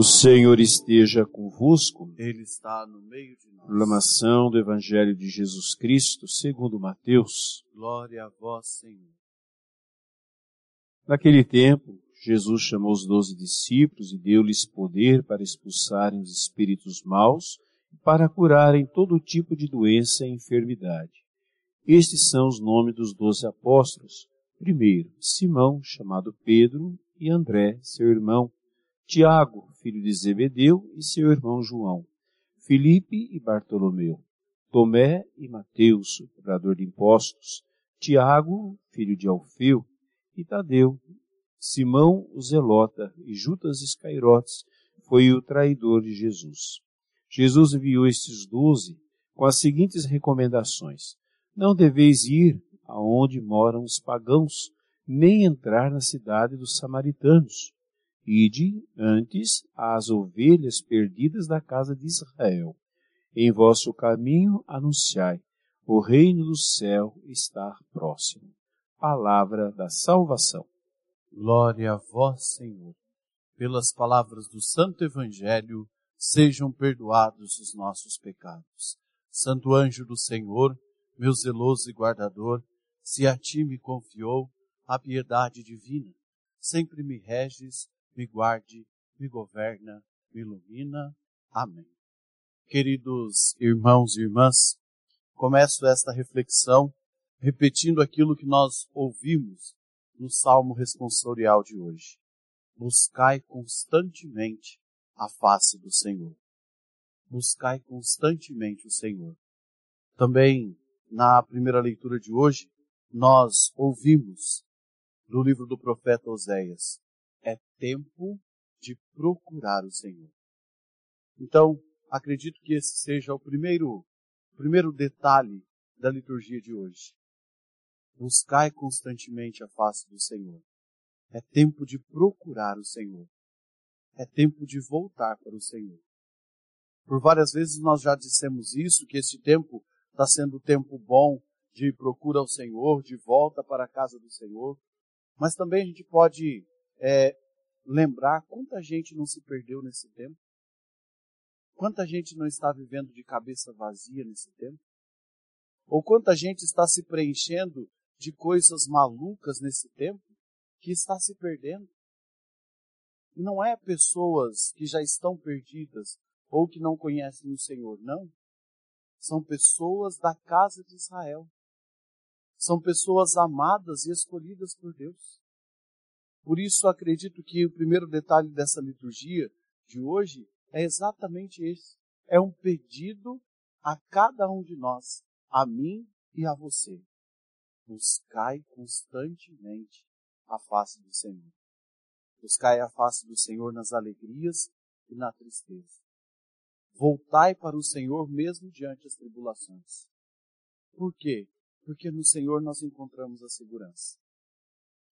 O Senhor esteja convosco. Ele está no meio de nós. Proclamação do Evangelho de Jesus Cristo, segundo Mateus. Glória a vós, Senhor. Naquele tempo, Jesus chamou os doze discípulos e deu-lhes poder para expulsarem os espíritos maus e para curarem todo tipo de doença e enfermidade. Estes são os nomes dos doze apóstolos. Primeiro, Simão, chamado Pedro, e André, seu irmão. Tiago, filho de Zebedeu, e seu irmão João. Filipe e Bartolomeu. Tomé e Mateus, cobrador de impostos. Tiago, filho de Alfeu, e Tadeu. Simão, o Zelota, e Judas Iscariotes, foi o traidor de Jesus. Jesus enviou estes doze com as seguintes recomendações. Não deveis ir aonde moram os pagãos, nem entrar na cidade dos samaritanos. Ide antes às ovelhas perdidas da casa de Israel. Em vosso caminho anunciai: o reino do céu está próximo. Palavra da salvação. Glória a vós, Senhor. Pelas palavras do Santo Evangelho, sejam perdoados os nossos pecados. Santo anjo do Senhor, meu zeloso e guardador, se a ti me confiou a piedade divina, sempre me reges, me guarde, me governa, me ilumina. Amém. Queridos irmãos e irmãs, começo esta reflexão repetindo aquilo que nós ouvimos no Salmo responsorial de hoje. Buscai constantemente a face do Senhor. Buscai constantemente o Senhor. Também na primeira leitura de hoje, nós ouvimos do livro do profeta Oséias: tempo de procurar o Senhor. Então, acredito que esse seja o primeiro, primeiro detalhe da liturgia de hoje. Buscai constantemente a face do Senhor. É tempo de procurar o Senhor. É tempo de voltar para o Senhor. Por várias vezes nós já dissemos isso, que este tempo está sendo tempo bom de procura ao Senhor, de volta para a casa do Senhor. Mas também a gente pode é, lembrar quanta gente não se perdeu nesse tempo. Quanta gente não está vivendo de cabeça vazia nesse tempo. Ou quanta gente está se preenchendo de coisas malucas nesse tempo que está se perdendo. Não é pessoas que já estão perdidas ou que não conhecem o Senhor, não são pessoas da casa de Israel. São pessoas amadas e escolhidas por Deus. Por isso acredito que o primeiro detalhe dessa liturgia de hoje é exatamente esse. É um pedido a cada um de nós, a mim e a você. Buscai constantemente a face do Senhor. Buscai a face do Senhor nas alegrias e na tristeza. Voltai para o Senhor mesmo diante das tribulações. Por quê? Porque no Senhor nós encontramos a segurança.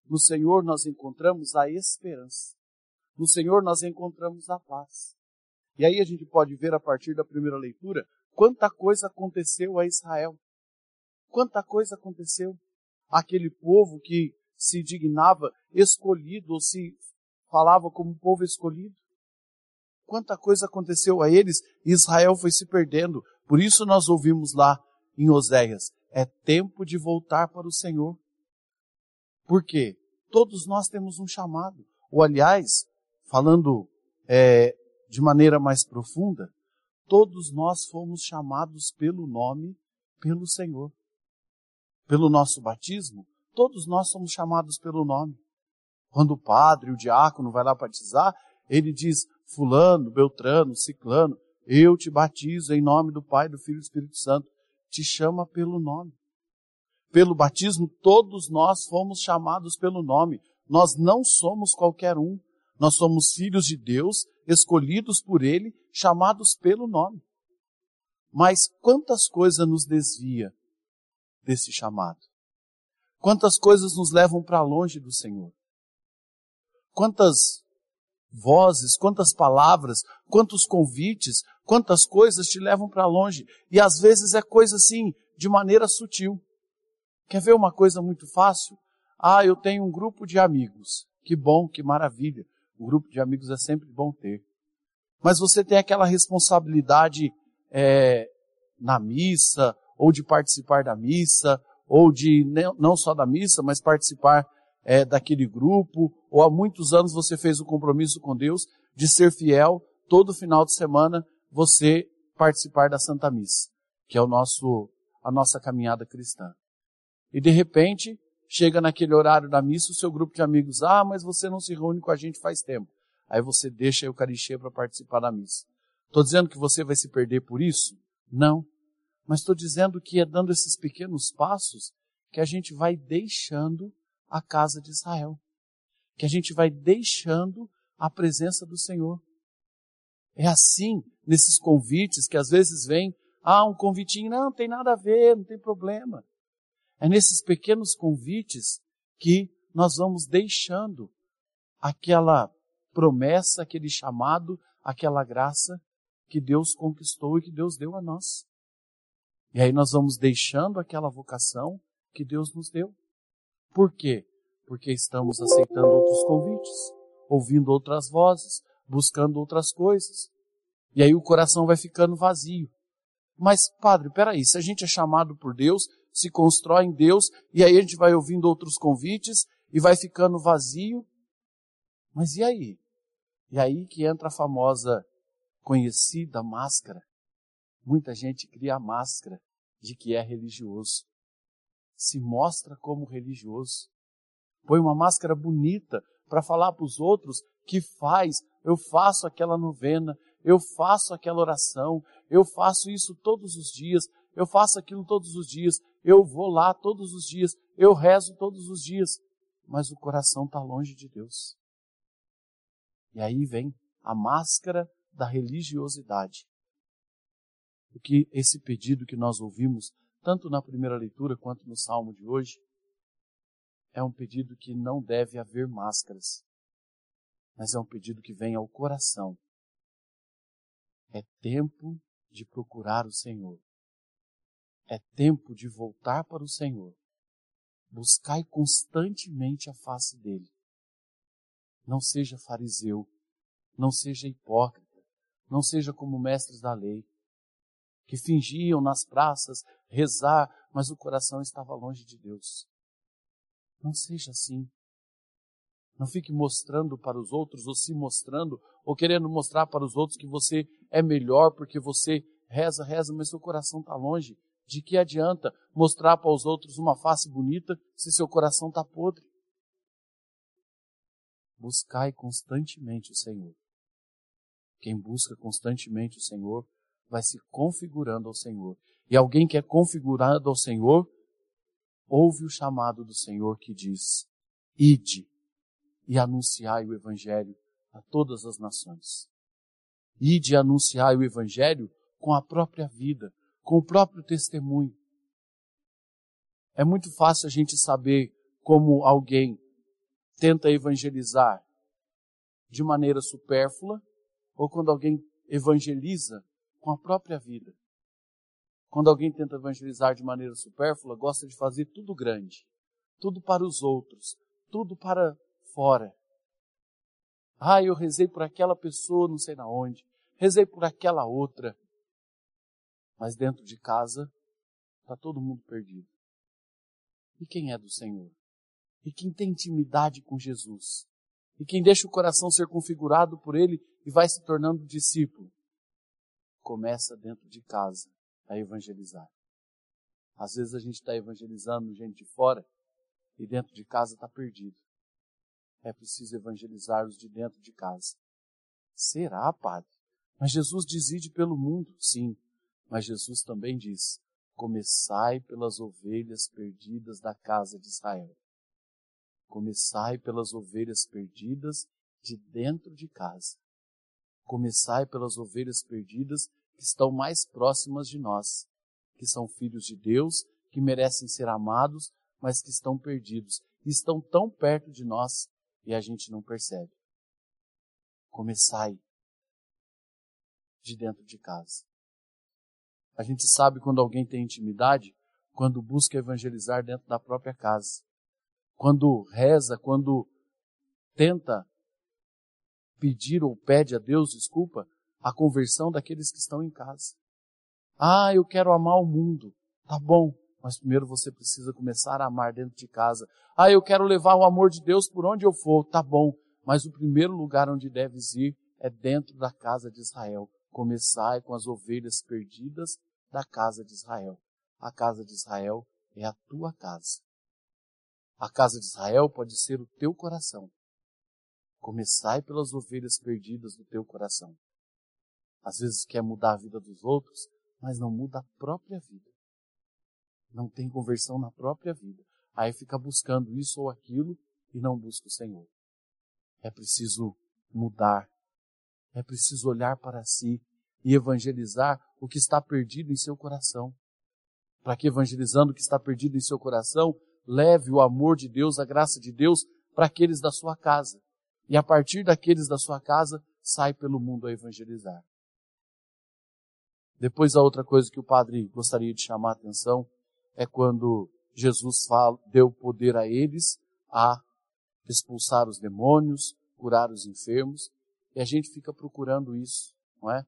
No Senhor nós encontramos a esperança. No Senhor nós encontramos a paz. E aí a gente pode ver a partir da primeira leitura quanta coisa aconteceu a Israel. Quanta coisa aconteceu. Aquele povo que se dignava escolhido, ou se falava como povo escolhido quanta coisa aconteceu a eles Israel foi se perdendo. Por isso nós ouvimos lá em Oséias: é tempo de voltar para o Senhor. Por quê? Todos nós temos um chamado. Ou, aliás, falando é, de maneira mais profunda, todos nós fomos chamados pelo nome, pelo Senhor. Pelo nosso batismo, todos nós somos chamados pelo nome. Quando o padre, o diácono vai lá batizar, ele diz: Fulano, Beltrano, Ciclano, eu te batizo em nome do Pai, do Filho e do Espírito Santo. Te chama pelo nome. Pelo batismo, todos nós fomos chamados pelo nome. Nós não somos qualquer um. Nós somos filhos de Deus, escolhidos por Ele, chamados pelo nome. Mas quantas coisas nos desvia desse chamado? Quantas coisas nos levam para longe do Senhor? Quantas vozes, quantas palavras, quantos convites, quantas coisas te levam para longe. E às vezes é coisa assim, de maneira sutil. Quer ver uma coisa muito fácil? Ah, eu tenho um grupo de amigos. Que bom, que maravilha. Um grupo de amigos é sempre bom ter. mas você tem aquela responsabilidade é, na missa, ou de participar da missa, ou de não só da missa, mas participar é, daquele grupo, ou há muitos anos você fez o compromisso com Deus de ser fiel todo final de semana você participar da Santa Missa, que é o nosso a nossa caminhada cristã. E de repente, chega naquele horário da missa, o seu grupo de amigos, ah, mas você não se reúne com a gente faz tempo. Aí você deixa a Eucaristia para participar da missa. Estou dizendo que você vai se perder por isso? Não. Mas estou dizendo que é dando esses pequenos passos que a gente vai deixando a casa de Israel. Que a gente vai deixando a presença do Senhor. É assim, nesses convites que às vezes vem, ah, um convitinho, não, não tem nada a ver, não tem problema. É nesses pequenos convites que nós vamos deixando aquela promessa, aquele chamado, aquela graça que Deus conquistou e que Deus deu a nós. E aí nós vamos deixando aquela vocação que Deus nos deu. Por quê? Porque estamos aceitando outros convites, ouvindo outras vozes, buscando outras coisas. E aí o coração vai ficando vazio. Mas, padre, peraí, se a gente é chamado por Deus, se constrói em Deus, e aí a gente vai ouvindo outros convites e vai ficando vazio. Mas e aí? E aí que entra a famosa, conhecida máscara. Muita gente cria a máscara de que é religioso. Se mostra como religioso. Põe uma máscara bonita para falar para os outros que faz, eu faço aquela novena, eu faço aquela oração, eu faço isso todos os dias, eu faço aquilo todos os dias, eu vou lá todos os dias, eu rezo todos os dias, mas o coração está longe de Deus. E aí vem a máscara da religiosidade. Porque esse pedido que nós ouvimos, tanto na primeira leitura quanto no salmo de hoje, é um pedido que não deve haver máscaras, mas é um pedido que vem ao coração. É tempo de procurar o Senhor. É tempo de voltar para o Senhor. Buscai constantemente a face dele. Não seja fariseu, não seja hipócrita, não seja como mestres da lei, que fingiam nas praças rezar, mas o coração estava longe de Deus. Não seja assim. Não fique mostrando para os outros, ou se mostrando, ou querendo mostrar para os outros que você é melhor porque você reza, reza, mas seu coração está longe. De que adianta mostrar para os outros uma face bonita se seu coração está podre? Buscai constantemente o Senhor. Quem busca constantemente o Senhor vai se configurando ao Senhor. E alguém que é configurado ao Senhor, ouve o chamado do Senhor que diz: Ide e anunciai o Evangelho a todas as nações. Ide e anunciai o Evangelho com a própria vida, com o próprio testemunho. É muito fácil a gente saber como alguém tenta evangelizar de maneira supérflua ou quando alguém evangeliza com a própria vida. Quando alguém tenta evangelizar de maneira supérflua, gosta de fazer tudo grande, tudo para os outros, tudo para fora. Ah, eu rezei por aquela pessoa, não sei na onde, rezei por aquela outra. Mas dentro de casa está todo mundo perdido. E quem é do Senhor? E quem tem intimidade com Jesus? E quem deixa o coração ser configurado por Ele e vai se tornando discípulo? Começa dentro de casa a evangelizar. Às vezes a gente está evangelizando gente de fora e dentro de casa está perdido. É preciso evangelizar os de dentro de casa. Será, Padre? Mas Jesus dizide pelo mundo, sim. Mas Jesus também diz: começai pelas ovelhas perdidas da casa de Israel. Começai pelas ovelhas perdidas de dentro de casa. Começai pelas ovelhas perdidas que estão mais próximas de nós, que são filhos de Deus, que merecem ser amados, mas que estão perdidos, estão tão perto de nós e a gente não percebe. Começai de dentro de casa. A gente sabe quando alguém tem intimidade, quando busca evangelizar dentro da própria casa quando reza, quando tenta pedir ou pede a Deus desculpa, a conversão daqueles que estão em casa. Ah, eu quero amar o mundo. Tá bom, mas primeiro você precisa começar a amar dentro de casa. Ah, eu quero levar o amor de Deus por onde eu for. Tá bom, mas o primeiro lugar onde deves ir é dentro da casa de Israel. Começar com as ovelhas perdidas da casa de Israel. A casa de Israel é a tua casa. A casa de Israel pode ser o teu coração. Começai pelas ovelhas perdidas do teu coração. Às vezes quer mudar a vida dos outros, mas não muda a própria vida. Não tem conversão na própria vida. Aí fica buscando isso ou aquilo e não busca o Senhor. É preciso mudar. É preciso olhar para si e evangelizar o que está perdido em seu coração. Para que evangelizando o que está perdido em seu coração, leve o amor de Deus, a graça de Deus para aqueles da sua casa. E a partir daqueles da sua casa, sai pelo mundo a evangelizar. Depois a outra coisa que o padre gostaria de chamar a atenção é quando Jesus fala, deu poder a eles a expulsar os demônios, curar os enfermos, e a gente fica procurando isso, não é?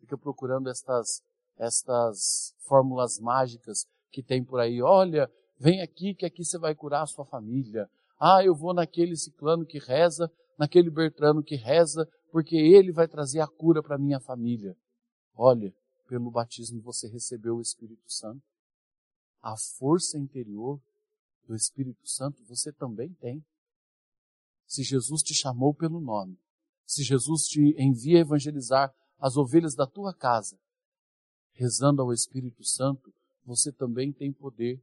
Fica procurando estas estas fórmulas mágicas que tem por aí. Olha, vem aqui que aqui você vai curar a sua família. Ah, eu vou naquele ciclano que reza, naquele Bertrano que reza, porque ele vai trazer a cura para minha família. Olha, pelo batismo você recebeu o Espírito Santo. A força interior do Espírito Santo você também tem. Se Jesus te chamou pelo nome, se Jesus te envia evangelizar as ovelhas da tua casa, rezando ao Espírito Santo, você também tem poder.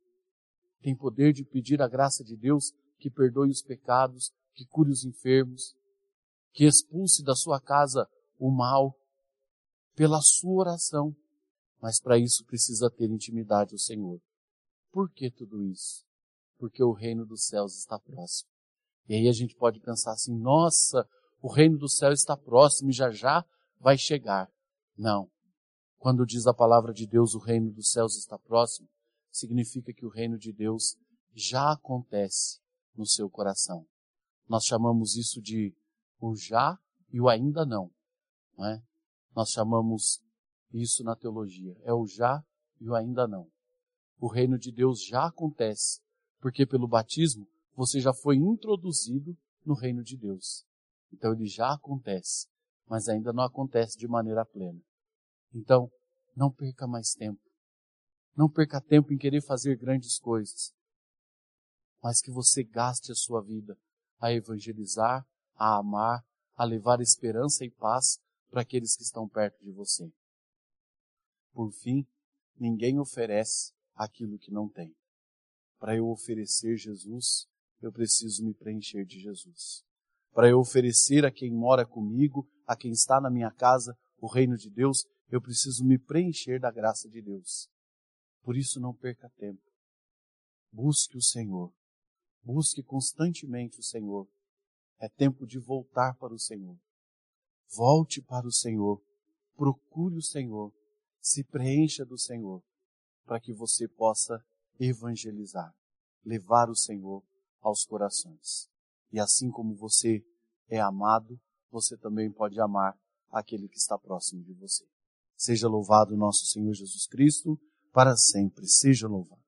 Tem poder de pedir a graça de Deus que perdoe os pecados, que cure os enfermos, que expulse da sua casa o mal, pela sua oração. Mas para isso precisa ter intimidade ao Senhor. Por que tudo isso? Porque o reino dos céus está próximo. E aí a gente pode pensar assim, nossa, o reino do céu está próximo e já já vai chegar. Não. Quando diz a palavra de Deus, o reino dos céus está próximo, significa que o reino de Deus já acontece no seu coração. Nós chamamos isso de o já e o ainda não. não é? Nós chamamos isso na teologia. É o já e o ainda não. O reino de Deus já acontece, porque pelo batismo você já foi introduzido no reino de Deus. Então ele já acontece, mas ainda não acontece de maneira plena. Então, não perca mais tempo. Não perca tempo em querer fazer grandes coisas, mas que você gaste a sua vida a evangelizar, a amar, a levar esperança e paz para aqueles que estão perto de você. Por fim, ninguém oferece aquilo que não tem. Para eu oferecer Jesus, eu preciso me preencher de Jesus. Para eu oferecer a quem mora comigo, a quem está na minha casa, o reino de Deus, eu preciso me preencher da graça de Deus. Por isso não perca tempo. Busque o Senhor. Busque constantemente o Senhor. É tempo de voltar para o Senhor. Volte para o Senhor. Procure o Senhor. Se preencha do Senhor para que você possa evangelizar, levar o Senhor aos corações. E assim como você é amado, você também pode amar aquele que está próximo de você. Seja louvado nosso Senhor Jesus Cristo, para sempre seja louvado.